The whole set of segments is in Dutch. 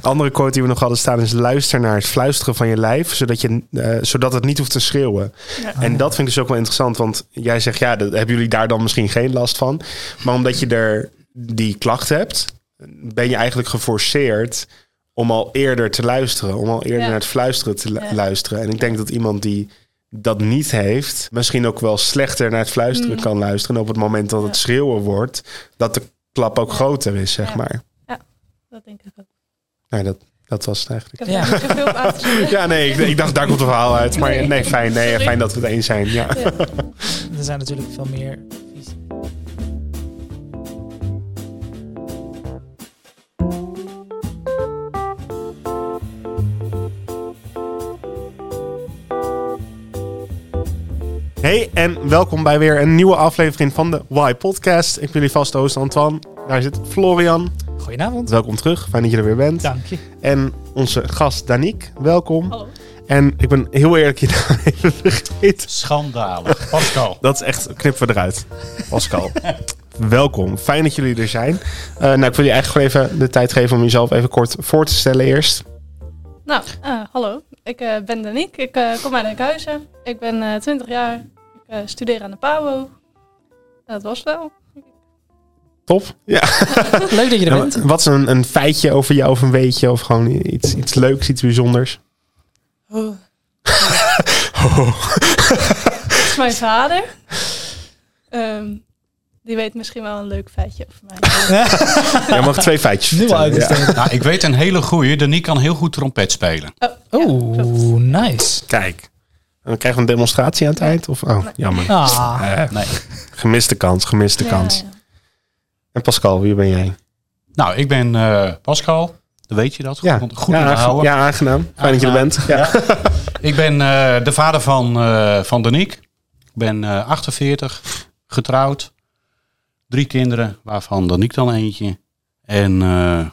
Andere quote die we nog hadden staan is luister naar het fluisteren van je lijf, zodat, je, eh, zodat het niet hoeft te schreeuwen. Ja. En dat vind ik dus ook wel interessant, want jij zegt ja, dat, hebben jullie daar dan misschien geen last van. Maar omdat je er die klacht hebt, ben je eigenlijk geforceerd om al eerder te luisteren, om al eerder Ja. naar het fluisteren te lu- Ja. luisteren. En ik denk dat iemand die dat niet heeft, misschien ook wel slechter naar het fluisteren Mm. kan luisteren. En op het moment dat het Ja. schreeuwen wordt, dat de klap ook Ja. groter is, zeg Ja. maar. Dat denk ik ook. Nou, dat, dat was het eigenlijk. Ik Ja. niet aan. Ja, nee, ik, ik dacht daar komt het verhaal uit. Maar Nee. nee, fijn, nee, Sorry. fijn dat we het eens zijn. Ja. Ja. Er zijn natuurlijk veel meer visies. Hey en welkom bij weer een nieuwe aflevering van de Why Podcast. Ik ben jullie vaste host Antoine. Daar zit Florian. Goedenavond. Welkom terug, fijn dat je er weer bent. Dank je. En onze gast Danique, welkom. Hallo. En ik ben heel eerlijk je naam even vergeten. Schandalig. Pascal. Dat is echt, knippen we eruit. Pascal. welkom, fijn dat jullie er zijn. Eh, nou, ik wil je eigenlijk gewoon even de tijd geven om jezelf even kort voor te stellen eerst. Nou, eh, hallo. Ik eh, ben Danique. Ik kom uit Enkhuizen. Ik ben eh 20 jaar. Ik eh, studeer aan de PABO. Dat was wel. Top. Ja. Leuk dat je er Nou, bent. wat is een, een feitje over jou of een weetje of gewoon iets, iets leuks, iets bijzonders? Oh. Dat is mijn vader. Ehm, die weet misschien wel een leuk feitje over mij. Jij mag twee feitjes Nu vertellen. Ja. Nou, ik weet een hele goeie. Danique kan heel goed trompet spelen. Oh, ja, nice. Kijk. En dan krijgen we een demonstratie aan het eind? Of, oh, Nee. jammer. Ah, Eh, Nee. gemiste kans, gemiste Ja, kans. Ja. En Pascal, wie ben jij? Nou, ik ben eh, Pascal. Dan weet je dat. Goed, goed ja, onthouden. ja, aangenaam. Fijn dat je er bent. Ja. Ik ben eh, de vader van, eh van Danique. Ik ben eh 48, getrouwd. Drie kinderen, waarvan Danique dan eentje. En eh,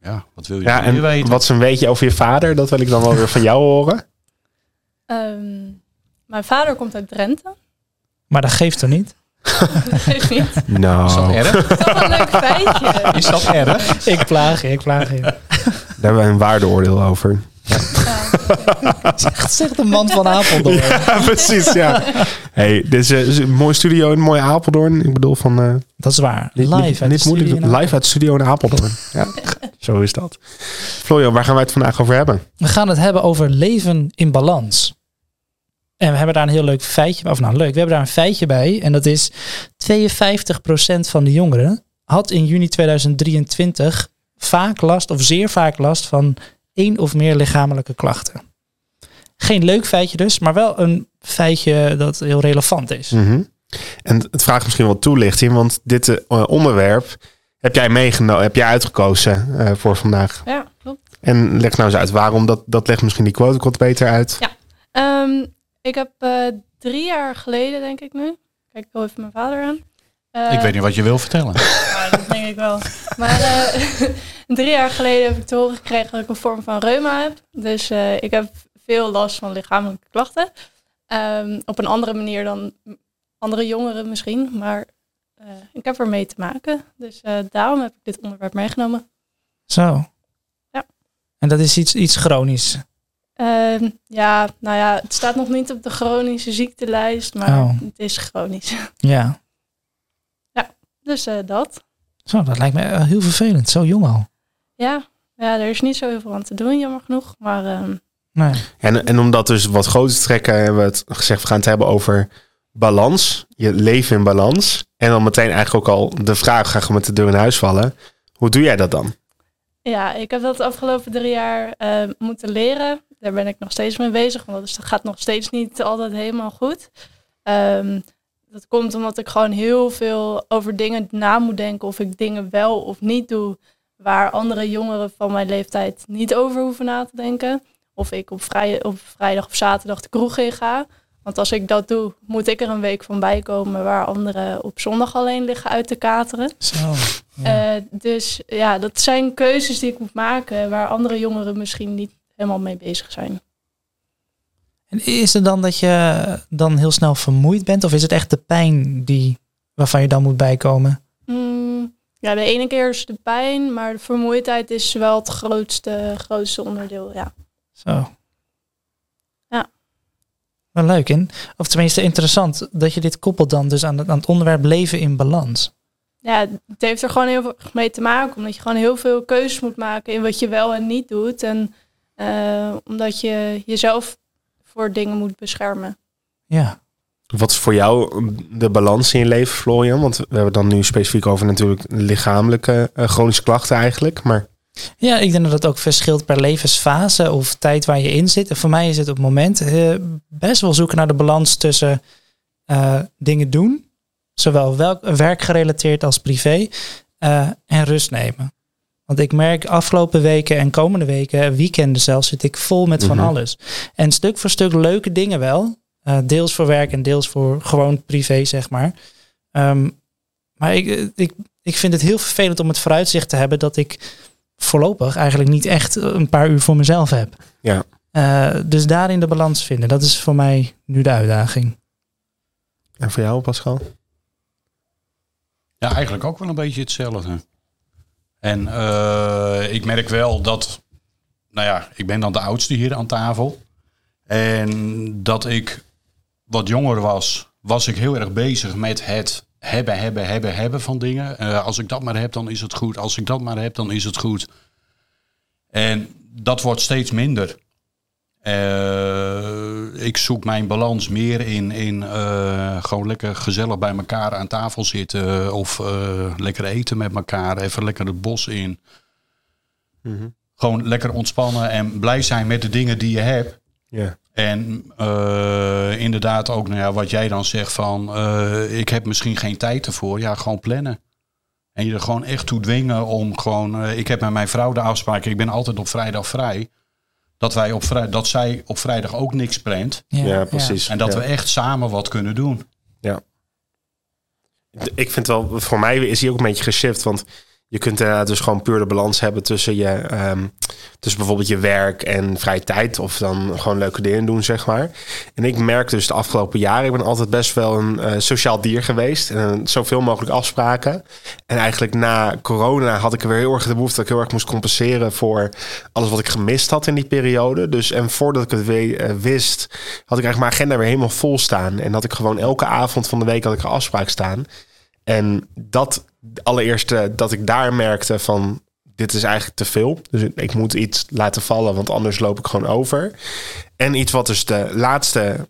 ja, wat wil je Ja, en weten? wat is een beetje over je vader? Dat wil ik dan wel weer van jou horen. Ehm, mijn vader komt uit Drenthe. maar dat geeft er niet. Dat geeft niet. Is dat Nou, erg? Toch een leuk feitje. Is dat erg? Ik plaag je, ik plaag je. daar hebben we een waardeoordeel over. Ja. Echt zegt een man van Apeldoorn. Ja, precies, ja. Hey, dit is, eh, is een mooie studio in mooie Apeldoorn. Ik bedoel van... eh, Dat is waar. Live niet, uit niet de moeilijk. studio in Live uit de studio in Apeldoorn. Ja, zo is dat. Florian, waar gaan wij het vandaag over hebben? We gaan het hebben over leven in balans. En we hebben daar een heel leuk feitje, of nou leuk, we hebben daar een feitje bij. En dat is 52% van de jongeren had in juni 2023 vaak last of zeer vaak last van één of meer lichamelijke klachten. Geen leuk feitje dus, maar wel een feitje dat heel relevant is. Mhm. En het vraagt misschien wel toelichting, want dit eh, onderwerp heb jij meegenomen, heb jij uitgekozen eh, voor vandaag. ja, klopt. En leg nou eens uit waarom, dat, dat legt misschien die quote wat beter uit. Ehm, ik heb eh, drie jaar geleden, denk ik nu. Kijk, ik wil even mijn vader aan. Eh, Ik weet niet wat je wil vertellen. Ja, dat denk ik wel. Maar eh, drie jaar geleden heb ik te horen gekregen dat ik een vorm van reuma heb. Dus eh, ik heb veel last van lichamelijke klachten. Ehm, op een andere manier dan andere jongeren misschien. Maar eh, ik heb er mee te maken. Dus eh, daarom heb ik dit onderwerp meegenomen. Zo. Ja. En dat is iets, iets chronisch. Ehm, ja, nou ja, het staat nog niet op de chronische ziektelijst, maar Oh. het is chronisch. Ja. Dus eh, dat. Zo, dat lijkt me eh, heel vervelend. Zo jong al. Ja. ja, er is niet zo heel veel aan te doen, jammer genoeg. Maar ehm, Nee. En, en om dat dus wat groter te trekken, hebben we het gezegd, we gaan het hebben over balans, je leven in balans. En dan meteen eigenlijk ook al de vraag, ga ik met de deur in huis vallen. Hoe doe jij dat dan? Ja, ik heb dat de afgelopen drie jaar eh, moeten leren. Daar ben ik nog steeds mee bezig, want dat is- dat gaat nog steeds niet altijd helemaal goed. Ehm, dat komt omdat ik gewoon heel veel over dingen na moet denken of ik dingen wel of niet doe waar andere jongeren van mijn leeftijd niet over hoeven na te denken. Of ik op, vrij, op vrijdag of zaterdag de kroeg in ga. Want als ik dat doe, moet ik er een week van bij komen waar anderen op zondag alleen liggen uit te kateren. Zo. Ja. Eh, dus ja, dat zijn keuzes die ik moet maken waar andere jongeren misschien niet helemaal mee bezig zijn. En is het dan dat je dan heel snel vermoeid bent? Of is het echt de pijn die, waarvan je dan moet bijkomen? Mm, Ja, de ene keer is de pijn, maar de vermoeidheid is wel het grootste, grootste onderdeel. Ja. Zo. Ja. Wel leuk. En, of tenminste interessant dat je dit koppelt dan dus aan het, aan het onderwerp leven in balans. ja, het heeft er gewoon heel veel mee te maken. Omdat je gewoon heel veel keuzes moet maken in wat je wel en niet doet. En eh, omdat je jezelf voor dingen moet beschermen. Ja. Wat is voor jou de balans in je leven, Florian? Want we hebben het dan nu specifiek over natuurlijk lichamelijke eh, chronische klachten eigenlijk. Maar Ja, ik denk dat het ook verschilt per levensfase of tijd waar je in zit. En voor mij is het op het moment eh, best wel zoeken naar de balans tussen eh, dingen doen, zowel wel, werkgerelateerd als privé, eh, en rust nemen. Want ik merk afgelopen weken en komende weken, weekenden zelfs, zit ik vol met van Mhm. alles. En stuk voor stuk leuke dingen wel. eh, deels voor werk en deels voor gewoon privé, zeg maar. Ehm, maar ik, ik, ik vind het heel vervelend om het vooruitzicht te hebben dat ik voorlopig eigenlijk niet echt een paar uur voor mezelf heb. Ja. Eh, dus daarin de balans vinden, dat is voor mij nu de uitdaging. en voor jou, Pascal? Ja, eigenlijk ook wel een beetje hetzelfde. En eh, ik merk wel dat, nou ja, ik ben dan de oudste hier aan tafel. En dat ik wat jonger was, was ik heel erg bezig met het hebben, hebben, hebben, hebben van dingen. Eh, als ik dat maar heb, dan is het goed. Als ik dat maar heb, dan is het goed. En dat wordt steeds minder. Eh, ik zoek mijn balans meer in, in eh, gewoon lekker gezellig bij elkaar aan tafel zitten. Of eh, lekker eten met elkaar. Even lekker het bos in. Gewoon lekker ontspannen en blij zijn met de dingen die je hebt. En inderdaad ook nou ja, wat jij dan zegt van... ik heb misschien geen tijd ervoor. Ja, gewoon plannen. En je er gewoon echt toe dwingen om gewoon... ik heb met mijn vrouw de afspraak, ik ben altijd op vrijdag vrij. Dat, wij op vrij, dat zij op vrijdag ook niks plant. Ja, precies. En dat Ja. we echt samen wat kunnen doen. Ik vind wel, voor mij is hij ook een beetje geshift. Want je kunt inderdaad dus gewoon puur de balans hebben tussen je, ehm, tussen bijvoorbeeld je werk en vrije tijd. Of dan gewoon leuke dingen doen, zeg maar. En ik merk dus de afgelopen jaren, ik ben altijd best wel een eh, sociaal dier geweest. En eh, zoveel mogelijk afspraken. En eigenlijk na corona had ik er weer heel erg de behoefte dat ik heel erg moest compenseren voor alles wat ik gemist had in die periode. Dus en voordat ik het we- eh, wist, had ik eigenlijk mijn agenda weer helemaal vol staan. En had ik gewoon elke avond van de week had ik een afspraak staan. En dat allereerst dat ik daar merkte van dit is eigenlijk te veel. Dus ik moet iets laten vallen, want anders loop ik gewoon over. En iets wat dus de laatste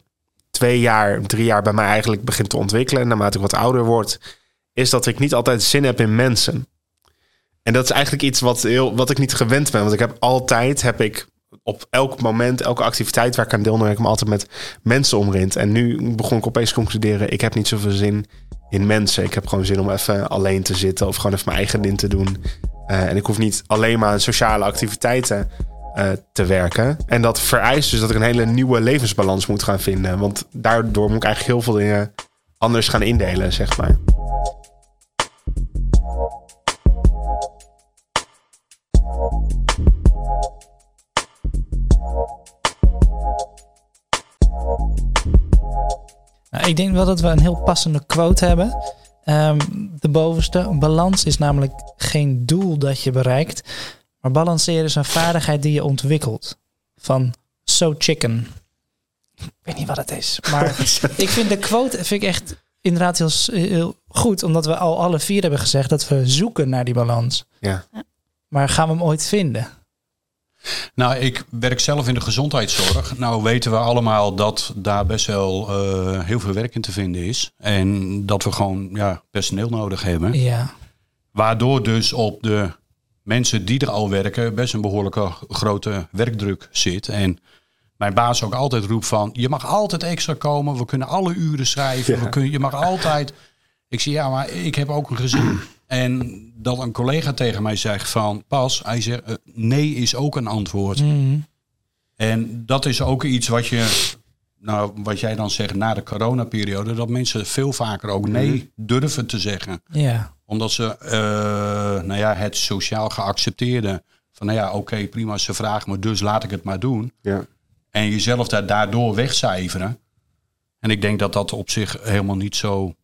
twee jaar, drie jaar bij mij eigenlijk begint te ontwikkelen, naarmate ik wat ouder word, is dat ik niet altijd zin heb in mensen. En dat is eigenlijk iets wat, heel, wat ik niet gewend ben. Want ik heb altijd, heb ik op elk moment, elke activiteit waar ik aan deelneem, ik me altijd met mensen omringd. En nu begon ik opeens te concluderen, ik heb niet zoveel zin in mensen. Ik heb gewoon zin om even alleen te zitten of gewoon even mijn eigen ding te doen. Eh, en ik hoef niet alleen maar aan sociale activiteiten eh, te werken. En dat vereist dus dat ik een hele nieuwe levensbalans moet gaan vinden. Want daardoor moet ik eigenlijk heel veel dingen anders gaan indelen, zeg maar. Nou, ik denk wel dat we een heel passende quote hebben. Ehm, de bovenste. Balans is namelijk geen doel dat je bereikt. Maar balanceren is een vaardigheid die je ontwikkelt. Van So Chicken. Ik weet niet wat het is. Maar ik vind de quote vind ik echt inderdaad heel, heel goed. Omdat we al alle vier hebben gezegd dat we zoeken naar die balans. Ja. Maar gaan we hem ooit vinden? Nou, ik werk zelf in de gezondheidszorg. Nou weten we allemaal dat daar best wel eh, heel veel werk in te vinden is. En dat we gewoon ja, personeel nodig hebben. Ja. Waardoor dus op de mensen die er al werken best een behoorlijke grote werkdruk zit. En mijn baas ook altijd roept van, je mag altijd extra komen. We kunnen alle uren schrijven. Ja. We kunnen, je mag altijd... Ik zie ja, maar ik heb ook een gezin. En dat een collega tegen mij zegt van, pas, hij zegt, eh, nee is ook een antwoord. Mhm. En dat is ook iets wat je, nou, wat jij dan zegt na de coronaperiode, dat mensen veel vaker ook nee durven te zeggen Ja. omdat ze eh, nou ja, het sociaal geaccepteerde. Van nou ja, oké, prima, ze vragen me, dus laat ik het maar doen. Ja. En jezelf daar, daardoor wegcijferen. En ik denk dat dat op zich helemaal niet zo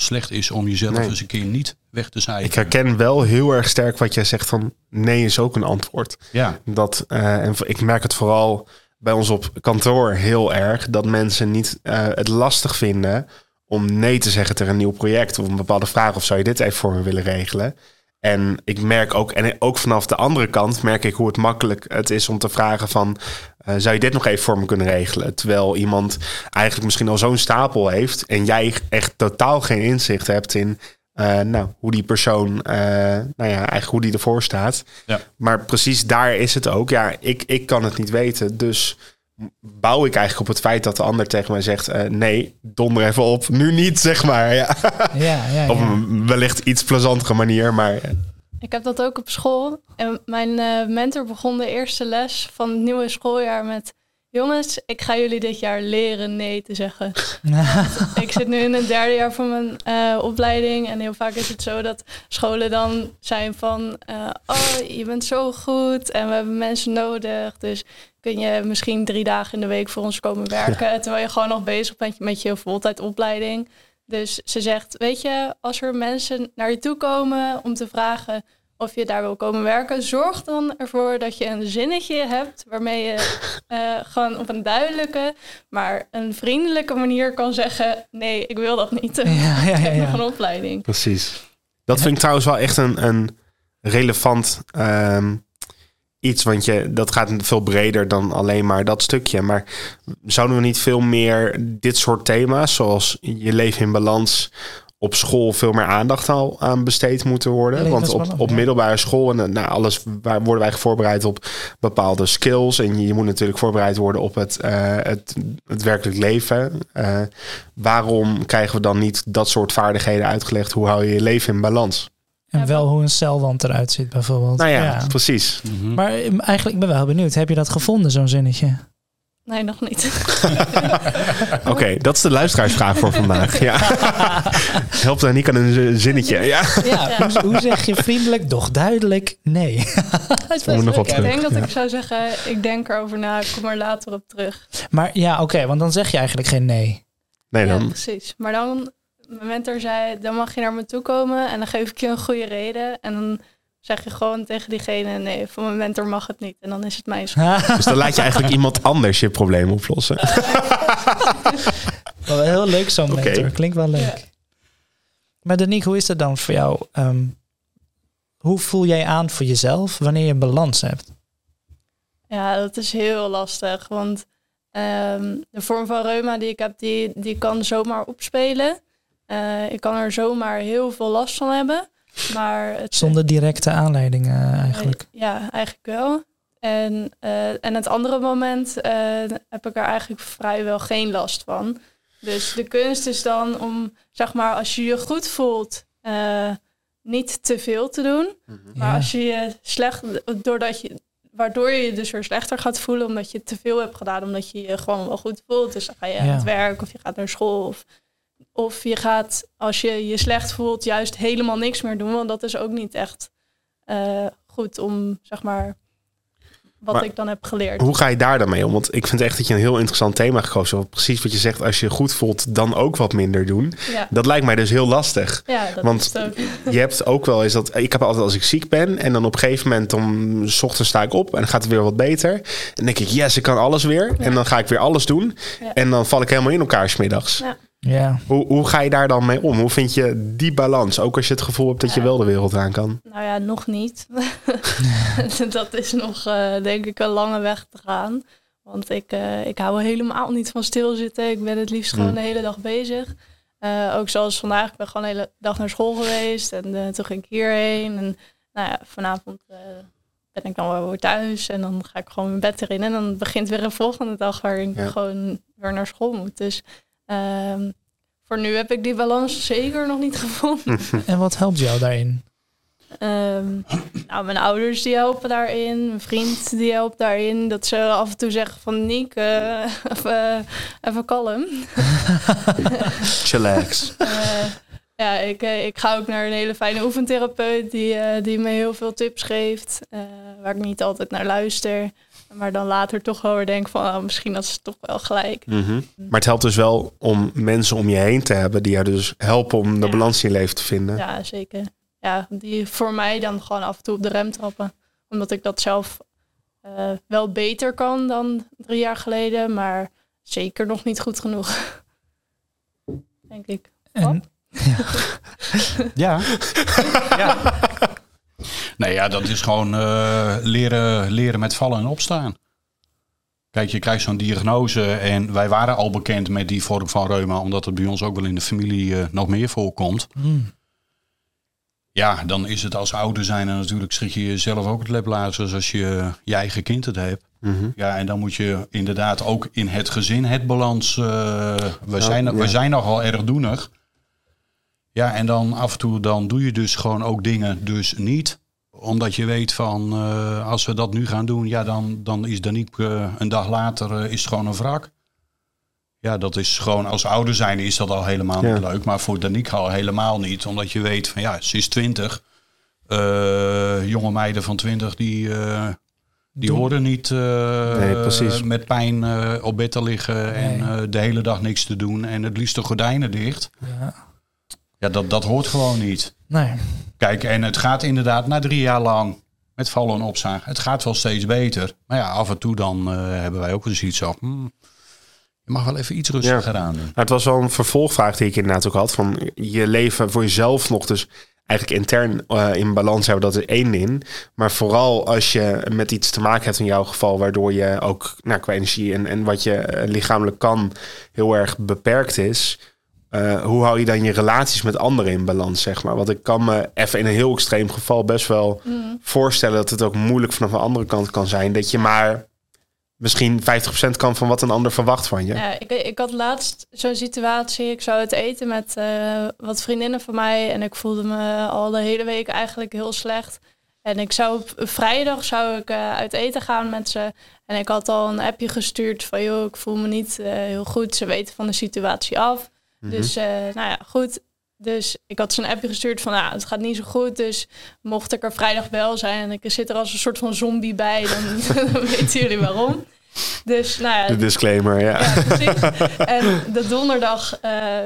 slecht is om jezelf Nee. eens een keer niet weg te zijn. Ik herken wel heel erg sterk wat jij zegt van nee is ook een antwoord. Ja, Dat, eh, en ik merk het vooral bij ons op kantoor heel erg dat mensen niet eh, het lastig vinden om nee te zeggen tegen een nieuw project of een bepaalde vraag of zou je dit even voor me willen regelen. En ik merk ook, en ook vanaf de andere kant merk ik hoe het makkelijk het is om te vragen van eh, zou je dit nog even voor me kunnen regelen? Terwijl iemand eigenlijk misschien al zo'n stapel heeft en jij echt totaal geen inzicht hebt in eh, nou, hoe die persoon, eh, nou ja, eigenlijk hoe die ervoor staat. Ja. Maar precies daar is het ook. Ja, ik, ik kan het niet weten. Dus bouw ik eigenlijk op het feit dat de ander tegen mij zegt: eh, nee, donder even op. Nu niet, zeg maar. Ja. Ja, ja, Op ja. een wellicht iets plezantere manier. Maar eh, Ik heb dat ook op school. En mijn eh, mentor begon de eerste les van het nieuwe schooljaar met... Jongens, ik ga jullie dit jaar leren nee te zeggen. ik zit nu in het derde jaar van mijn eh, opleiding. En heel vaak is het zo dat scholen dan zijn van... eh, oh, je bent zo goed en we hebben mensen nodig. Dus kun je misschien drie dagen in de week voor ons komen werken. Terwijl je gewoon nog bezig bent met je voltijdopleiding. Dus ze zegt, weet je, als er mensen naar je toe komen om te vragen of je daar wil komen werken, zorg dan ervoor dat je een zinnetje hebt waarmee je eh, gewoon op een duidelijke, maar een vriendelijke manier kan zeggen: nee, ik wil dat niet. Ja, ja, ik ja, heb nog ja. een opleiding. precies. Dat vind ik trouwens wel echt een, een relevant ehm, iets. Want je, dat gaat veel breder dan alleen maar dat stukje. Maar zouden we niet veel meer dit soort thema's, zoals je leven in balans op school veel meer aandacht al aan besteed moeten worden. Want op, op ja. middelbare school en eh, nou, alles waar worden wij voorbereid op bepaalde skills. En je, moet natuurlijk voorbereid worden op het, eh, het, het werkelijk leven. Eh, waarom krijgen we dan niet dat soort vaardigheden uitgelegd? Hoe hou je je leven in balans? En wel hoe een celwand eruit ziet bijvoorbeeld. Nou ja, precies. Mhm. Maar eh, eigenlijk, ik ben wel benieuwd. Heb je dat gevonden, zo'n zinnetje? Nee, nog niet. Oké, dat is de luisteraarsvraag voor vandaag. Ja. Helpt daar niet aan een zinnetje. Ja. Ja, Hoe, hoe zeg je vriendelijk, doch duidelijk nee? Dat is nog op ik denk dat Ja. ik zou zeggen: ik denk erover na, ik kom er later op terug. Maar ja, oké, want dan zeg je eigenlijk geen nee. Nee, Ja, dan. precies. Maar dan, mijn mentor zei, dan mag je naar me toe komen en dan geef ik je een goede reden. En dan zeg je gewoon tegen diegene, nee, van mijn mentor mag het niet. En dan is het mijn schuld. Dus dan laat je eigenlijk iemand anders je probleem oplossen. Wel heel leuk zo'n Oké. mentor. Klinkt wel leuk. Ja. Maar Danique, hoe is dat dan voor jou? Ehm, hoe voel jij aan voor jezelf wanneer je een balans hebt? Ja, dat is heel lastig. Want ehm, de vorm van reuma die ik heb, die, die kan zomaar opspelen. Eh, ik kan er zomaar heel veel last van hebben. Maar het, Zonder directe aanleidingen eigenlijk. Ja, eigenlijk wel. En, eh, en het andere moment eh, heb ik er eigenlijk vrijwel geen last van. Dus de kunst is dan om, zeg maar, als je je goed voelt, eh, niet te veel te doen. Maar Ja. als je je slecht, doordat je, waardoor je je dus weer slechter gaat voelen, omdat je te veel hebt gedaan, omdat je je gewoon wel goed voelt. Dus dan ga je aan het werk of je gaat naar school. Of, of je gaat, als je je slecht voelt, juist helemaal niks meer doen. Want dat is ook niet echt eh, goed om, zeg maar, wat Maar ik dan heb geleerd. Hoe ga je daar dan mee om? Want ik vind echt dat je een heel interessant thema gekozen hebt. Precies wat je zegt, als je goed voelt, dan ook wat minder doen. Ja, Dat lijkt mij dus heel lastig. ja dat want- is ook. Je hebt ook wel eens dat. Ik heb altijd als ik ziek ben. En dan op een gegeven moment. om s ochtends sta ik op. En dan gaat het weer wat beter. En dan denk ik, yes, ik kan alles weer. En dan ga ik weer alles doen. En dan val ik helemaal in elkaar smiddags. Ja. Ja. Hoe, hoe ga je daar dan mee om? Hoe vind je die balans? Ook als je het gevoel hebt dat je wel de wereld aan kan. Nou ja, nog niet. dat is nog, eh, denk ik, een lange weg te gaan. Want ik, eh, ik hou helemaal niet van stilzitten. Ik ben het liefst gewoon Mm. de hele dag bezig. Eh, ook zoals vandaag, ik ben gewoon de hele dag naar school geweest. En eh, toen ging ik hierheen. En nou ja, vanavond eh, ben ik dan wel weer thuis. En dan ga ik gewoon mijn bed erin. En dan begint weer een volgende dag waarin ik Ja. gewoon weer naar school moet. Dus ehm, voor nu heb ik die balans zeker nog niet gevonden. En wat helpt jou daarin? Ehm, nou, mijn ouders die helpen daarin. Mijn vriend die helpt daarin. Dat ze af en toe zeggen van Niek, even, even kalm. Chillax. Eh, ja, ik, eh, ik ga ook naar een hele fijne oefentherapeut die, eh, die me heel veel tips geeft. waar ik niet altijd naar luister. Maar dan later toch wel weer denk van, oh, misschien had ze toch wel gelijk. Mhm. Maar het helpt dus wel om mensen om je heen te hebben die jou dus helpen om de Ja. balans in je leven te vinden. Ja, zeker. Ja, die voor mij dan gewoon af en toe op de rem trappen. Omdat ik dat zelf eh, wel beter kan dan drie jaar geleden, maar zeker nog niet goed genoeg. Denk ik. En, Ja. ja. Nee, ja, dat is gewoon eh, leren, leren met vallen en opstaan. Kijk, je krijgt zo'n diagnose en wij waren al bekend met die vorm van reuma, omdat het bij ons ook wel in de familie eh, nog meer voorkomt. Mm. Ja, dan is het als ouder zijn en natuurlijk schrik je jezelf ook het leplazen als je je eigen kind het hebt. Mhm. Ja, en dan moet je inderdaad ook in het gezin het balans. eh, we, zijn, ja. we zijn nogal erg doenig. Ja, en dan af en toe dan doe je dus gewoon ook dingen dus niet. Omdat je weet van eh, als we dat nu gaan doen, ja, dan, dan is Danique eh, een dag later eh, is het gewoon een wrak. Ja, dat is gewoon als ouder zijn is dat al helemaal Ja. niet leuk. Maar voor Danique al helemaal niet. Omdat je weet van ja, ze is twintig. Jonge meiden van twintig die, die horen niet Nee, met pijn op bed te liggen en Nee. de hele dag niks te doen. En het liefst de gordijnen dicht. Ja. Ja, dat, dat hoort gewoon niet. Nee. Kijk, en het gaat inderdaad na drie jaar lang met vallen en opstaan. Het gaat wel steeds beter. Maar ja, af en toe dan eh, hebben wij ook wel zoiets van... hmm, je mag wel even iets rustiger aan doen. Nou, het was wel een vervolgvraag die ik inderdaad ook had. Van je leven voor jezelf nog dus eigenlijk intern eh, in balans hebben. Dat is één ding. Maar vooral als je met iets te maken hebt in jouw geval. Waardoor je ook nou, qua energie en, en wat je eh, lichamelijk kan heel erg beperkt is. Eh, hoe hou je dan je relaties met anderen in balans, zeg maar? Want ik kan me even in een heel extreem geval best wel voorstellen dat het ook moeilijk vanaf een andere kant kan zijn. Dat je maar misschien 50% kan van wat een ander verwacht van je. Ja, ik, ik had laatst zo'n situatie. Ik zou het eten met eh, wat vriendinnen van mij. En ik voelde me al de hele week eigenlijk heel slecht. En ik zou op vrijdag zou ik eh, uit eten gaan met ze. En ik had al een appje gestuurd van... joh, ik voel me niet heel goed. Ze weten van de situatie af. Dus eh, nou ja, goed. Dus ik had ze een appje gestuurd van... nou, het gaat niet zo goed. Dus mocht ik er vrijdag wel zijn... en ik zit er als een soort van zombie bij... dan, dan weten jullie waarom. Dus nou ja, De disclaimer, ja. ja, precies. en de donderdag eh,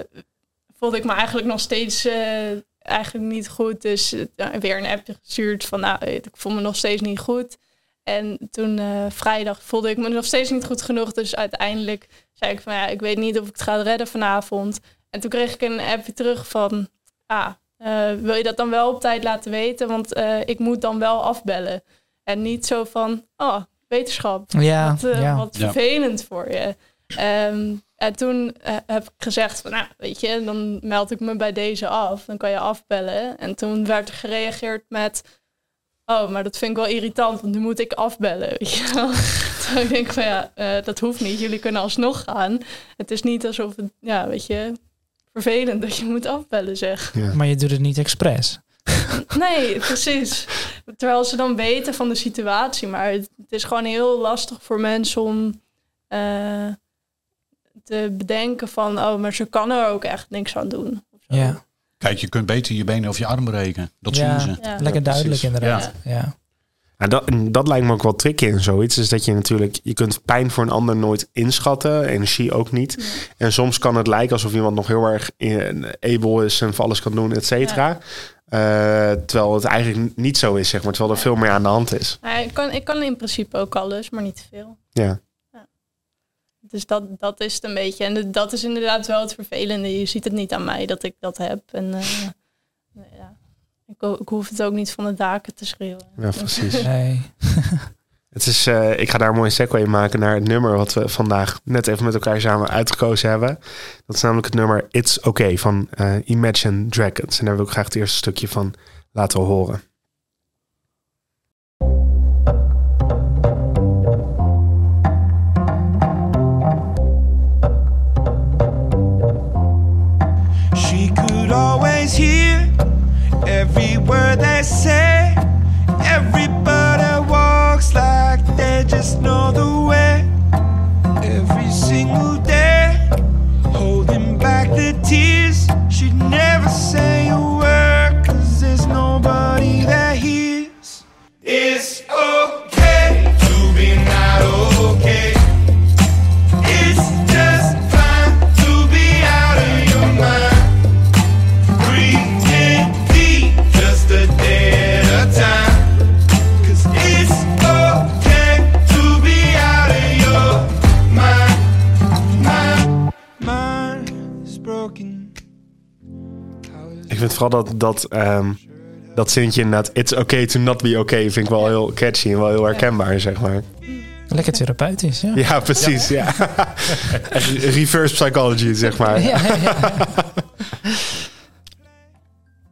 voelde ik me eigenlijk nog steeds eh, eigenlijk niet goed. Dus weer een appje gestuurd van nou, ik voel me nog steeds niet goed. En toen eh, vrijdag voelde ik me nog steeds niet goed genoeg. Dus uiteindelijk zei ik van ja, ik weet niet of ik het ga redden vanavond. En toen kreeg ik een appje terug van ah, eh, wil je dat dan wel op tijd laten weten? Want eh, ik moet dan wel afbellen. En niet zo van, oh, wetenschap. Ja, Wat, ja. wat Ja. vervelend voor je. Ehm, en toen heb ik gezegd van, nou, weet je, dan meld ik me bij deze af. Dan kan je afbellen. En toen werd er gereageerd met, oh, maar dat vind ik wel irritant, want nu moet ik afbellen. Weet je wel? toen denk ik van, ja, eh, dat hoeft niet. Jullie kunnen alsnog gaan. Het is niet alsof het, ja, weet je, vervelend dat je moet afbellen, zeg. Ja. Maar je doet het niet expres. Nee, precies. Terwijl ze dan weten van de situatie. Maar het, het is gewoon heel lastig voor mensen om eh, te bedenken van... oh, maar ze kan er ook echt niks aan doen. Ja, Kijk, je kunt beter je benen of je arm breken. Dat Ja. zien ze. Ja. lekker duidelijk inderdaad. Ja. Ja, dat, dat lijkt me ook wel tricky in zoiets. Is dat je natuurlijk, je kunt pijn voor een ander nooit inschatten. Energie ook niet. En soms kan het lijken alsof iemand nog heel erg able is en voor alles kan doen, et cetera. Eh, terwijl het eigenlijk niet zo is, zeg maar. Terwijl er veel meer aan de hand is. Ik, kan, ik kan in principe ook alles, maar niet te veel. Ja. Dus dat, dat is het een beetje. En dat is inderdaad wel het vervelende. Je ziet het niet aan mij dat ik dat heb. En eh, ja. ik, ik hoef het ook niet van de daken te schreeuwen. Ja, precies. Nee. Het is, eh, ik ga daar een mooie segue in maken naar het nummer wat we vandaag net even met elkaar samen uitgekozen hebben. Dat is namelijk het nummer It's Okay van eh, Imagine Dragons. En daar wil ik graag het eerste stukje van laten horen. always here. Vooral dat, dat, ehm, dat zinnetje inderdaad... It's okay to not be okay vind ik wel heel catchy en wel heel herkenbaar, zeg maar. Lekker therapeutisch, ja. Ja, precies. Ja. Reverse psychology, zeg maar. Ja, ja, ja.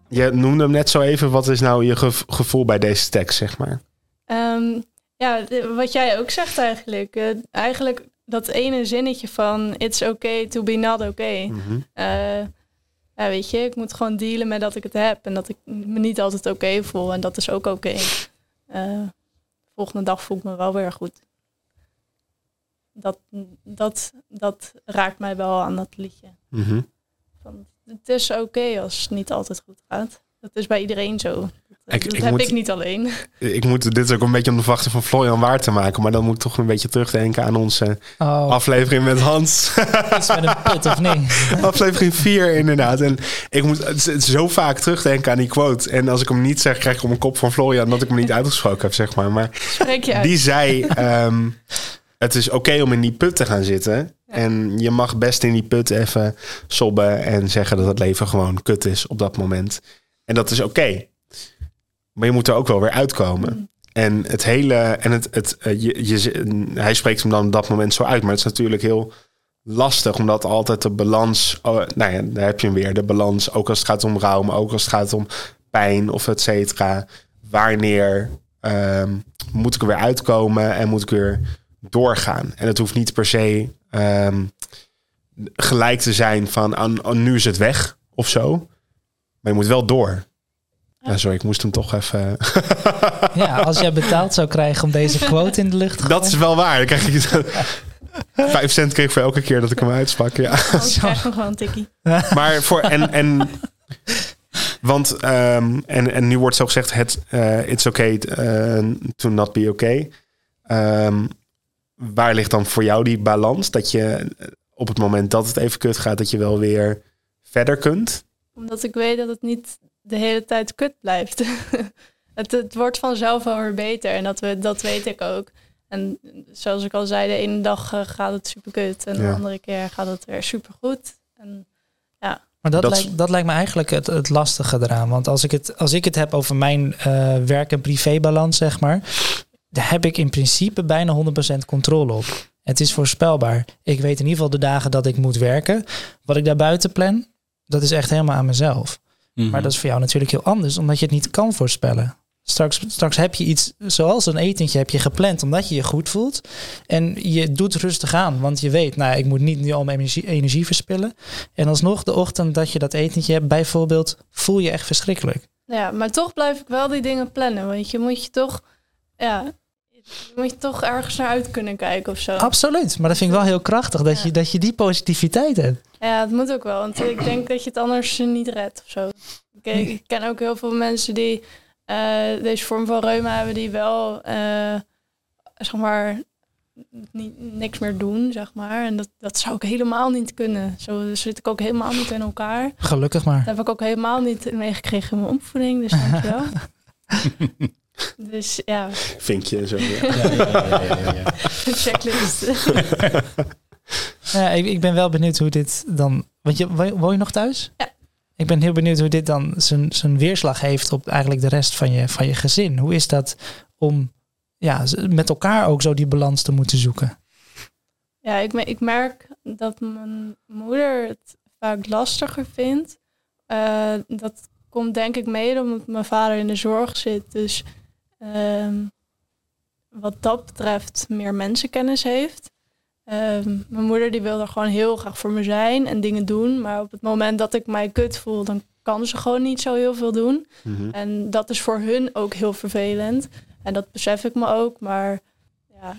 Je noemde hem net zo even. Wat is nou je gev- gevoel bij deze tekst, zeg maar? Ehm, ja, wat jij ook zegt eigenlijk. eh, eigenlijk dat ene zinnetje van it's okay to be not okay. Mhm. Eh, ja, weet je, ik moet gewoon dealen met dat ik het heb en dat ik me niet altijd oké voel. En dat is ook oké. Eh, volgende dag voel ik me wel weer goed. Dat, dat, dat raakt mij wel aan dat liedje. Mhm. Van, het is oké als het niet altijd goed gaat. Dat is bij iedereen zo. Dat, Ik- dat ik heb moet- ik niet alleen. Ik moet dit ook een beetje om de wachten van Florian waar te maken. Maar dan moet ik toch een beetje terugdenken aan onze Oh, aflevering met Hans. iets met een put of niet? aflevering 4 inderdaad. En ik moet zo vaak terugdenken aan die quote. En als ik hem niet zeg, krijg ik op mijn kop van Florian dat ik hem niet uitgesproken heb, zeg maar. Maar Spreek je uit. die zei, ehm, het is oké om in die put te gaan zitten. En je mag best in die put even sobben en zeggen dat het leven gewoon kut is op dat moment. En dat is oké. Maar je moet er ook wel weer uitkomen. En het hele, en het, het, eh, je, je, hij spreekt hem dan op dat moment zo uit. Maar het is natuurlijk heel lastig, omdat altijd de balans, oh, nou ja, daar heb je hem weer, de balans, ook als het gaat om rouw, maar ook als het gaat om pijn of et cetera. Wanneer ehm, moet ik er weer uitkomen en moet ik weer doorgaan? En het hoeft niet per se ehm, gelijk te zijn van aan, aan nu is het weg of zo. Maar je moet wel door. Ja, sorry, ik moest hem toch even. Ja, als jij betaald zou krijgen om deze quote in de lucht te Dat is gooien. wel waar. Dan krijg ik vijf cent kreeg ik voor elke keer dat ik hem uitsprak. Ja. Anders krijg je nog wel een tikkie. Maar voor en en want ehm, en en nu wordt zo gezegd het eh, it's okay eh, to not be okay. Ehm, waar ligt dan voor jou die balans dat je op het moment dat het even kut gaat dat je wel weer verder kunt? Omdat ik weet dat het niet de hele tijd kut blijft. het, het wordt vanzelf wel weer beter. En dat, we, dat weet ik ook. En zoals ik al zei, de ene dag eh, gaat het super kut. En Ja. de andere keer gaat het weer super goed. En Maar dat, Dat lijkt, dat lijkt me eigenlijk het, het lastige eraan. Want als ik het, als ik het heb over mijn eh, werk- en privébalans, zeg maar, daar heb ik in principe bijna 100% controle op. Het is voorspelbaar. Ik weet in ieder geval de dagen dat ik moet werken. Wat ik daarbuiten plan, dat is echt helemaal aan mezelf. Mhm. Maar dat is voor jou natuurlijk heel anders, omdat je het niet kan voorspellen. Straks, straks heb je iets, zoals een etentje heb je gepland, omdat je je goed voelt. En je doet rustig aan, want je weet, nou, ik moet niet nu al mijn energie, energie verspillen. En alsnog de ochtend dat je dat etentje hebt, bijvoorbeeld, voel je echt verschrikkelijk. ja, maar toch blijf ik wel die dingen plannen. Want je moet je toch, ja, moet je toch ergens naar uit kunnen kijken of zo. Absoluut, maar dat vind ik wel heel krachtig, dat, Ja. je, dat je die positiviteit hebt. Ja, het moet ook wel. Want ik denk dat je het anders niet redt of zo. Ik, ik ken ook heel veel mensen die eh, deze vorm van reuma hebben, die wel, eh, zeg maar, niet, niks meer doen, zeg maar. En dat, dat zou ik helemaal niet kunnen. Zo zit ik ook helemaal niet in elkaar. Gelukkig maar. Dat heb ik ook helemaal niet meegekregen in mijn opvoeding, dus dankjewel. dus ja, Vinkje en zo. Ja. Ja, ja, ja, ja, ja, ja. checklist. Ja, ik, ik ben wel benieuwd hoe dit dan. Want je, wo- woon je nog thuis? Ja. Ik ben heel benieuwd hoe dit dan zijn, zijn weerslag heeft op eigenlijk de rest van je, van je gezin. Hoe is dat om ja, met elkaar ook zo die balans te moeten zoeken? Ja, ik, me- ik merk dat mijn moeder het vaak lastiger vindt. Eh, dat komt denk ik mede omdat mijn vader in de zorg zit. Dus ehm, wat dat betreft meer mensenkennis heeft. Ehm, mijn moeder die wil er gewoon heel graag voor me zijn en dingen doen. Maar op het moment dat ik mij kut voel, dan kan ze gewoon niet zo heel veel doen. Mhm. En dat is voor hun ook heel vervelend. En dat besef ik me ook. Maar ja,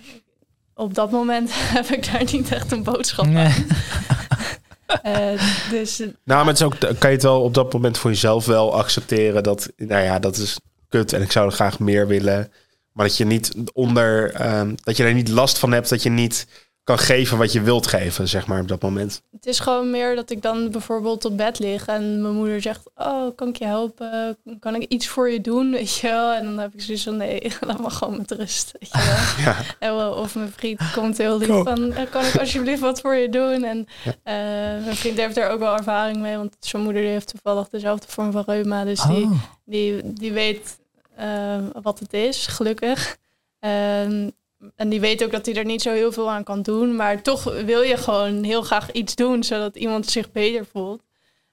op dat moment heb ik daar niet echt een boodschap aan. Nee. Eh, dus Nou, maar het is ook, kan je het wel op dat moment voor jezelf wel accepteren dat, nou ja, dat is kut en ik zou er graag meer willen. Maar dat je niet onder, ehm, dat je er niet last van hebt, dat je niet kan geven wat je wilt geven, zeg maar, op dat moment. Het is gewoon meer dat ik dan bijvoorbeeld op bed lig en mijn moeder zegt: Oh, kan ik je helpen? Kan ik iets voor je doen? Weet je wel? En dan heb ik zoiets van: Nee, laat me gewoon met rust. Weet je wel? Ja. Of mijn vriend komt heel lief van: "Eh, Kan ik alsjeblieft wat voor je doen? En eh, mijn vriend heeft er ook wel ervaring mee, want zijn moeder die heeft toevallig dezelfde vorm van reuma. Dus die, Oh. die, die weet wat het is, gelukkig. Ehm, en die weet ook dat hij er niet zo heel veel aan kan doen. Maar toch wil je gewoon heel graag iets doen, zodat iemand zich beter voelt.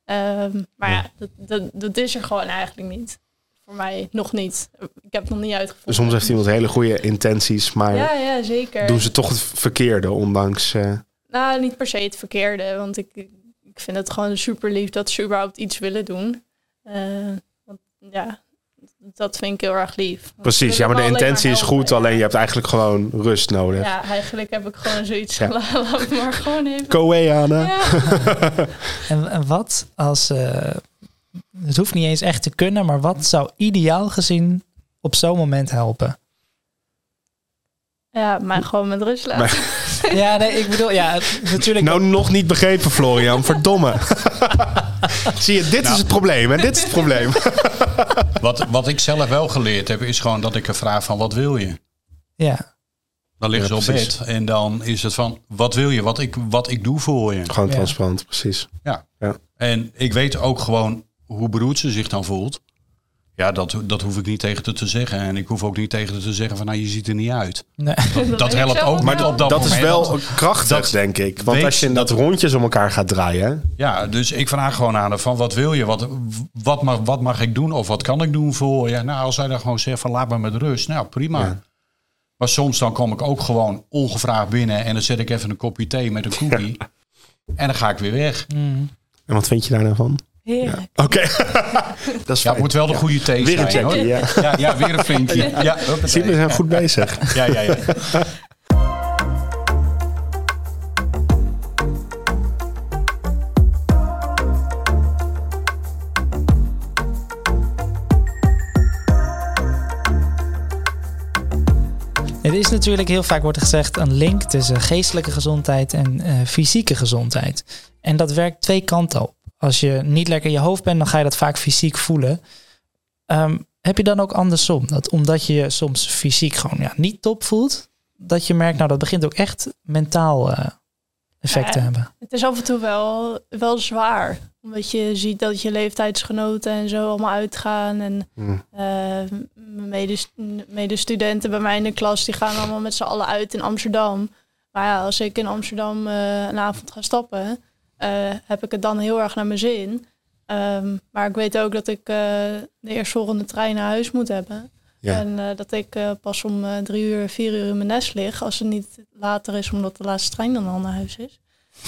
Ehm, maar ja, dat, dat, dat is er gewoon eigenlijk niet. Voor mij nog niet. Ik heb het nog niet uitgevonden. Soms heeft iemand hele goede intenties, maar Ja, ja, zeker. doen ze toch het verkeerde, ondanks... eh, Nou, niet per se het verkeerde. Want ik, ik vind het gewoon super lief dat ze überhaupt iets willen doen. Eh, want ja, dat vind ik heel erg lief. Precies, ja, maar de intentie is goed, alleen je hebt eigenlijk gewoon rust nodig. Ja, eigenlijk heb ik gewoon zoiets. Ja. Laat maar gewoon even. Go away, Anne. Ja. En, en wat als... eh, het hoeft niet eens echt te kunnen, maar wat zou ideaal gezien op zo'n moment helpen? ja, maar gewoon met rust laten. Maar- Ja, nee, ik bedoel, ja, natuurlijk... Nou, nog niet begrepen, Florian. Verdomme. Zie je, dit Nou. is het probleem. En dit is het probleem. Wat, wat ik zelf wel geleerd heb, is gewoon dat ik er vraag van wat wil je? ja. Dan liggen Ja, ze op precies. bed en dan is het van wat wil je? Wat ik, wat ik doe voor je. Gewoon Ja. transparant, precies. En ik weet ook gewoon hoe beroerd ze zich dan voelt. Ja, dat, dat hoef ik niet tegen te, te zeggen. En ik hoef ook niet tegen te te zeggen van nou, je ziet er niet uit. Nee. Dat helpt ook. Maar op dat, Dat is wel krachtig, dat denk ik. Want weet- als je in dat rondjes om elkaar gaat draaien... Ja, dus ik vraag gewoon aan haar van wat wil je? Wat, wat, mag, wat mag ik doen? Of wat kan ik doen voor je? Nou, als zij dan gewoon zegt van laat me met rust. Nou, prima. Ja. Maar soms dan kom ik ook gewoon ongevraagd binnen. En dan zet ik even een kopje thee met een cookie. En dan ga ik weer weg. Mm. En wat vind je daar nou van? Heerlijk. Oké, dat is Ja, het moet wel de goede thee Weer een zijn. hoor. ja. Ja, ja, weer een vinkje. Ja. Zie je, we zijn goed bezig. Ja, ja, ja. Er is natuurlijk heel vaak wordt gezegd een link tussen geestelijke gezondheid en eh, fysieke gezondheid. En dat werkt twee kanten op. Als je niet lekker in je hoofd bent, dan ga je dat vaak fysiek voelen. Ehm, heb je dan ook andersom? Dat omdat je je soms fysiek gewoon ja, niet top voelt, dat je merkt, nou dat begint ook echt mentaal eh, effect te Ja. hebben. Het is af en toe wel, wel zwaar. Omdat je ziet dat je leeftijdsgenoten en zo allemaal uitgaan. En Mm. eh, medestudenten bij mij in de klas, die gaan allemaal met z'n allen uit in Amsterdam. Maar ja, als ik in Amsterdam eh, een avond ga stappen, eh, heb ik het dan heel erg naar mijn zin. Ehm, maar ik weet ook dat ik eh, de eerstvolgende trein naar huis moet hebben. Ja. En eh, dat ik pas om drie uur, vier uur in mijn nest lig. Als het niet later is, omdat de laatste trein dan al naar huis is.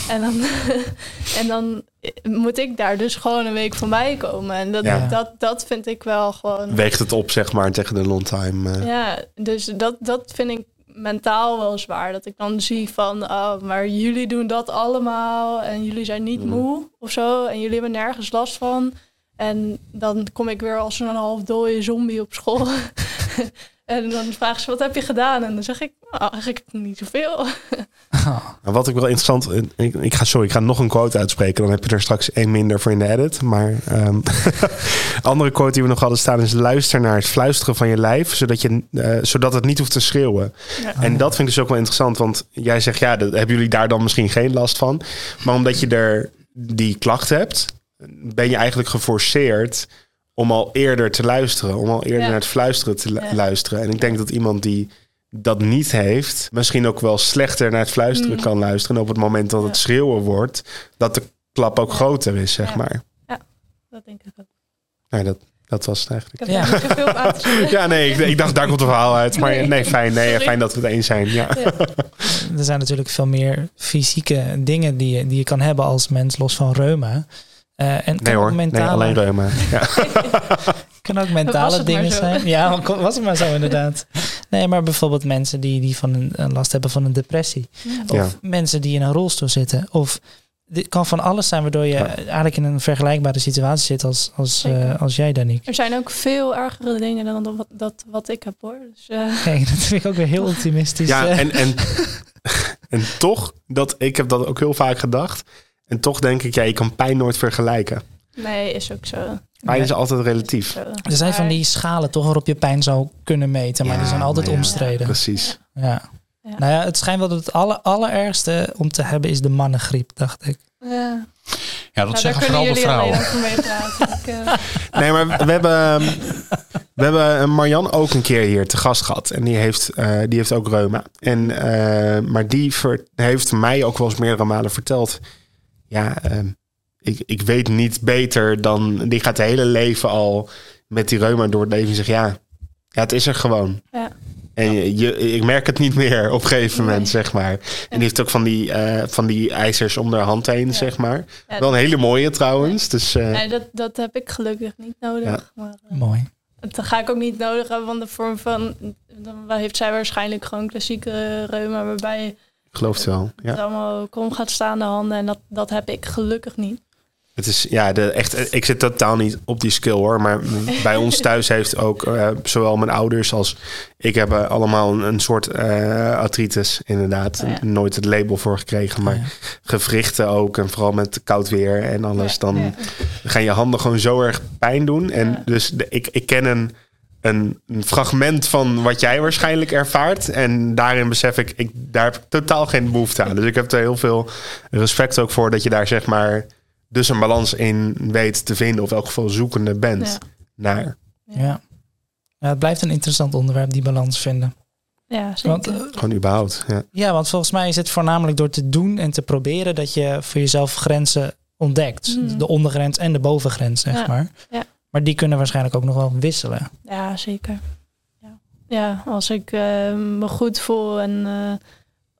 En dan, en dan moet ik daar dus gewoon een week van bij komen. En dat, Ja. dat, dat vind ik wel gewoon... Weegt het op, zeg maar, tegen de long time. eh. Ja, dus dat, dat vind ik mentaal wel zwaar. Dat ik dan zie van, oh, maar jullie doen dat allemaal en jullie zijn niet Mm. moe of zo. En jullie hebben nergens last van. En dan kom ik weer als een half dode zombie op school. en dan vragen ze, wat heb je gedaan? En dan zeg ik, nou, eigenlijk niet zoveel. Maar wat ik wel interessant... Ik, ik ga, sorry, ik ga nog een quote uitspreken. Dan heb je er straks één minder voor in de edit. Maar ehm andere quote die we nog hadden staan is... luister naar het fluisteren van je lijf... zodat, je, eh, zodat het niet hoeft te schreeuwen. Ja. En dat vind ik dus ook wel interessant. Want jij zegt, ja, dat, hebben jullie daar dan misschien geen last van? Maar omdat je er die klacht hebt... ben je eigenlijk geforceerd om al eerder te luisteren. Om al eerder Ja. naar het fluisteren te lu- Ja. luisteren. En ik denk dat iemand die dat niet heeft... misschien ook wel slechter naar het fluisteren Mm. kan luisteren. En op het moment dat het Ja. schreeuwen wordt... dat de klap ook Ja. groter is, zeg Ja. maar. Dat denk ik ook. Nou, dat, dat was het eigenlijk. Ik heb Ja. aan te. Ja, nee, ik, ik dacht, daar komt het verhaal uit. Maar nee, Nee. fijn, nee, Sorry. fijn dat we het eens zijn. Ja. Er zijn natuurlijk veel meer fysieke dingen die je, die je kan hebben als mens, los van reuma. Eh, en het Nee kan hoor, ook nee, mentale, alleen reuma. Ja. kan ook Was mentale dingen zo. zijn. Ja, was het maar zo inderdaad. Nee, maar bijvoorbeeld mensen die, die van een, een last hebben van een depressie. Of Ja. mensen die in een rolstoel zitten. Of dit kan van alles zijn waardoor je Ja. eigenlijk in een vergelijkbare situatie zit als, als, eh, als jij, Danique. Er zijn ook veel ergere dingen dan dat, dat wat ik heb hoor. Dus, eh, Kijk, dat vind ik ook weer heel optimistisch. Ja, eh. en, en En toch, dat, ik heb dat ook heel vaak gedacht. En toch denk ik, ja, je kan pijn nooit vergelijken. Nee, is ook zo. Pijn is altijd relatief. Er zijn van die schalen toch waarop je pijn zou kunnen meten, maar die zijn altijd ja, omstreden. Precies. Ja. Ja. Nou ja, het schijnt wel dat het aller, allerergste om te hebben is de mannengriep, dacht ik. Ja. Ja, dat Nou, zeggen kunnen vooral de vrouwen. Ik, eh, Nee, maar we hebben, we hebben Marjan ook een keer hier te gast gehad. En die heeft, eh, die heeft ook reuma. En, eh, maar die ver- heeft mij ook wel eens meerdere malen verteld. Ja, eh, ik, ik weet niet beter dan... Die gaat het hele leven al met die reuma door het leven. En zegt ja, ja, het is er gewoon. Ja. En je, je- ik merk het niet meer op een gegeven moment, Nee. zeg maar. En die heeft ook van die, eh, van die ijzers om haar hand heen, Ja. zeg maar. ja, Wel een hele mooie trouwens. Dus eh, nee, dat, dat heb ik gelukkig niet nodig. Maar, eh, Mooi. dat ga ik ook niet nodig hebben, want de vorm van... Dan heeft zij waarschijnlijk gewoon klassieke reuma... waarbij ik geloof het wel. Ja. het allemaal krom gaat staan de handen. En dat, dat heb ik gelukkig niet. Het is ja, de, echt, ik zit totaal niet op die skill hoor. Maar bij ons thuis heeft ook eh, zowel mijn ouders als ik hebben allemaal een, een soort eh artritis, inderdaad. Oh ja. Nooit het label voor gekregen, maar Ja. gewrichten ook. En vooral met koud weer en alles. Ja, Dan gaan je handen gewoon zo erg pijn doen. En dus de, ik, ik ken een, een, een fragment van wat jij waarschijnlijk ervaart. En daarin besef ik, ik, daar heb ik totaal geen behoefte aan. Dus ik heb er heel veel respect ook voor dat je daar zeg maar dus een balans in weet te vinden. Of in elk geval zoekende bent Ja. naar. Ja. ja, het blijft een interessant onderwerp, die balans vinden. Ja, zeker. Want, eh, Gewoon überhaupt. Ja. ja, want volgens mij is het voornamelijk door te doen en te proberen dat je voor jezelf grenzen ontdekt. Mhm. De ondergrens en de bovengrens, zeg Ja, maar. ja. Maar die kunnen waarschijnlijk ook nog wel wisselen. Ja, zeker. Ja, ja als ik eh, me goed voel en eh,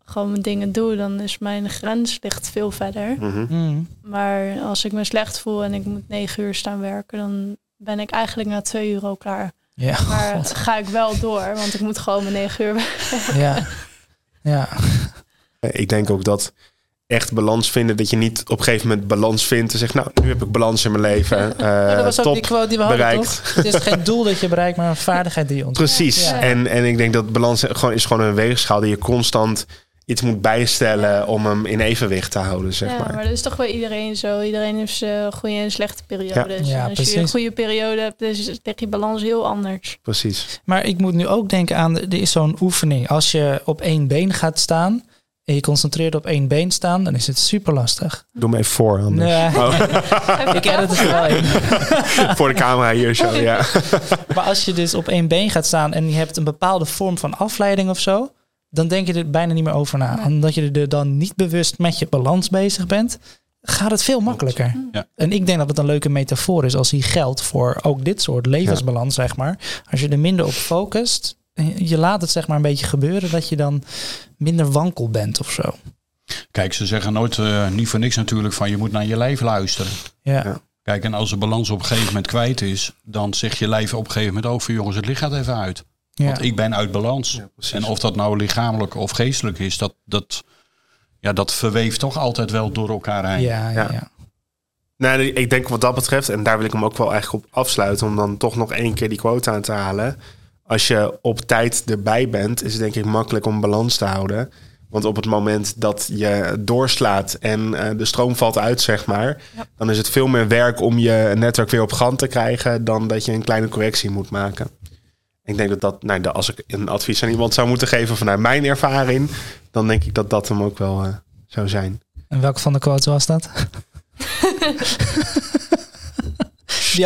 gewoon mijn dingen doe, dan is mijn grens ligt veel verder. Mhm. Mhm. Maar als ik me slecht voel en ik moet negen uur staan werken, dan ben ik eigenlijk na twee uur al klaar. Ja, Maar God. ga ik wel door, want ik moet gewoon mijn negen uur werken. ja. ja. Ik denk ook dat echt balans vinden, dat je niet op een gegeven moment balans vindt en zegt, nou, nu heb ik balans in mijn leven. eh, dat was ook top, die quote die we hadden, bereikt. toch? Het is geen doel dat je bereikt, maar een vaardigheid die je ontwikkelt. Precies. Ja. En, en ik denk dat balans gewoon, is gewoon een weegschaal die je constant iets moet bijstellen om hem in evenwicht te houden, zeg ja, maar. maar dat is toch bij iedereen zo. Iedereen heeft zijn goede en slechte periodes. Ja, En als je een goede periode hebt, is ligt je balans heel anders. Precies. Maar ik moet nu ook denken aan, er is zo'n oefening. Als je op één been gaat staan en je concentreert op één been staan, dan is het super lastig. Doe me even voor, anders. Nee, Oh, ik ken het er wel in. voor de camera hier zo, ja. Maar als je dus op één been gaat staan en je hebt een bepaalde vorm van afleiding of zo, dan denk je er bijna niet meer over na. Omdat je er dan niet bewust met je balans bezig bent, gaat het veel makkelijker. Ja. En ik denk dat het een leuke metafoor is als die geldt voor ook dit soort levensbalans, zeg maar. Als je er minder op focust, je laat het zeg maar een beetje gebeuren, dat je dan minder wankel bent of zo. Kijk, ze zeggen nooit, eh, niet voor niks natuurlijk, van je moet naar je lijf luisteren. Ja, Ja. Kijk, en als de balans op een gegeven moment kwijt is, dan zegt je lijf op een gegeven moment ook van jongens, het licht gaat even uit. ja. Want ik ben uit balans. Ja, en of dat nou lichamelijk of geestelijk is, dat, dat, ja, dat verweeft toch altijd wel door elkaar heen. ja, ja, Ja. Nou, ik denk wat dat betreft, en daar wil ik hem ook wel eigenlijk op afsluiten, om dan toch nog één keer die quote aan te halen. Als je op tijd erbij bent, is het denk ik makkelijk om balans te houden. Want op het moment dat je doorslaat en eh, de stroom valt uit, zeg maar, Ja. dan is het veel meer werk om je netwerk weer op gang te krijgen dan dat je een kleine correctie moet maken. Ik denk dat dat, nou, als ik een advies aan iemand zou moeten geven vanuit mijn ervaring, dan denk ik dat dat hem ook wel eh, zou zijn. En welke van de quotes was dat?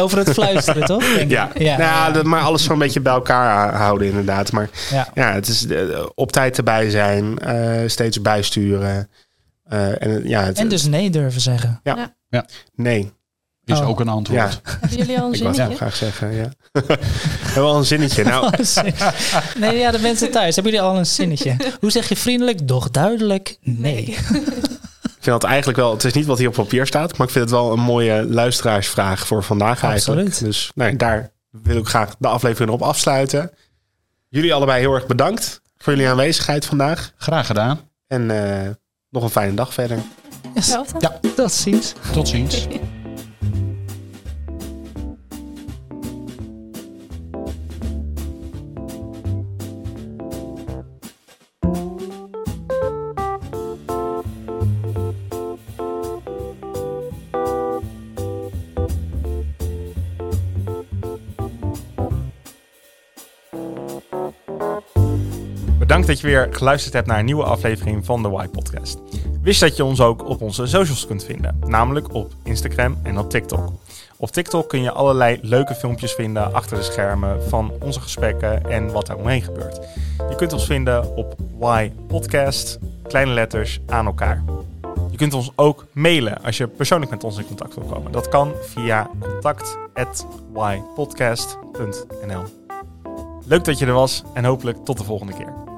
Over het fluisteren, toch? Denk ik. Ja, ja. Nou, ja, dat- maar alles zo'n beetje bij elkaar houden inderdaad. Maar Ja. ja, het is eh, op tijd erbij zijn, eh, steeds bijsturen. Eh, en ja, het, En dus nee durven zeggen. nee. Is Oh. ook een antwoord. Ja, Hebben jullie al een ik wou zinnetje? graag zeggen. Ja. Wel een zinnetje. Nou, Nee, ja, de mensen thuis. Hebben jullie al een zinnetje? Hoe zeg je vriendelijk, doch duidelijk nee? Vind dat eigenlijk wel. Het is niet wat hier op papier staat, maar ik vind het wel een mooie luisteraarsvraag voor vandaag eigenlijk. Absoluut. Dus nou, daar wil ik graag de aflevering op afsluiten. Jullie allebei heel erg bedankt voor jullie aanwezigheid vandaag. Graag gedaan. En eh, nog een fijne dag verder. Yes. Ja, tot ziens. Tot ziens. dat je weer geluisterd hebt naar een nieuwe aflevering van de Y Podcast. Wist dat je ons ook op onze socials kunt vinden, namelijk op Instagram en op TikTok. Op TikTok kun je allerlei leuke filmpjes vinden achter de schermen van onze gesprekken en wat er omheen gebeurt. Je kunt ons vinden op Y Podcast, kleine letters aan elkaar. Je kunt ons ook mailen als je persoonlijk met ons in contact wil komen. Dat kan via contact@ypodcast.nl. Leuk dat je er was en hopelijk tot de volgende keer.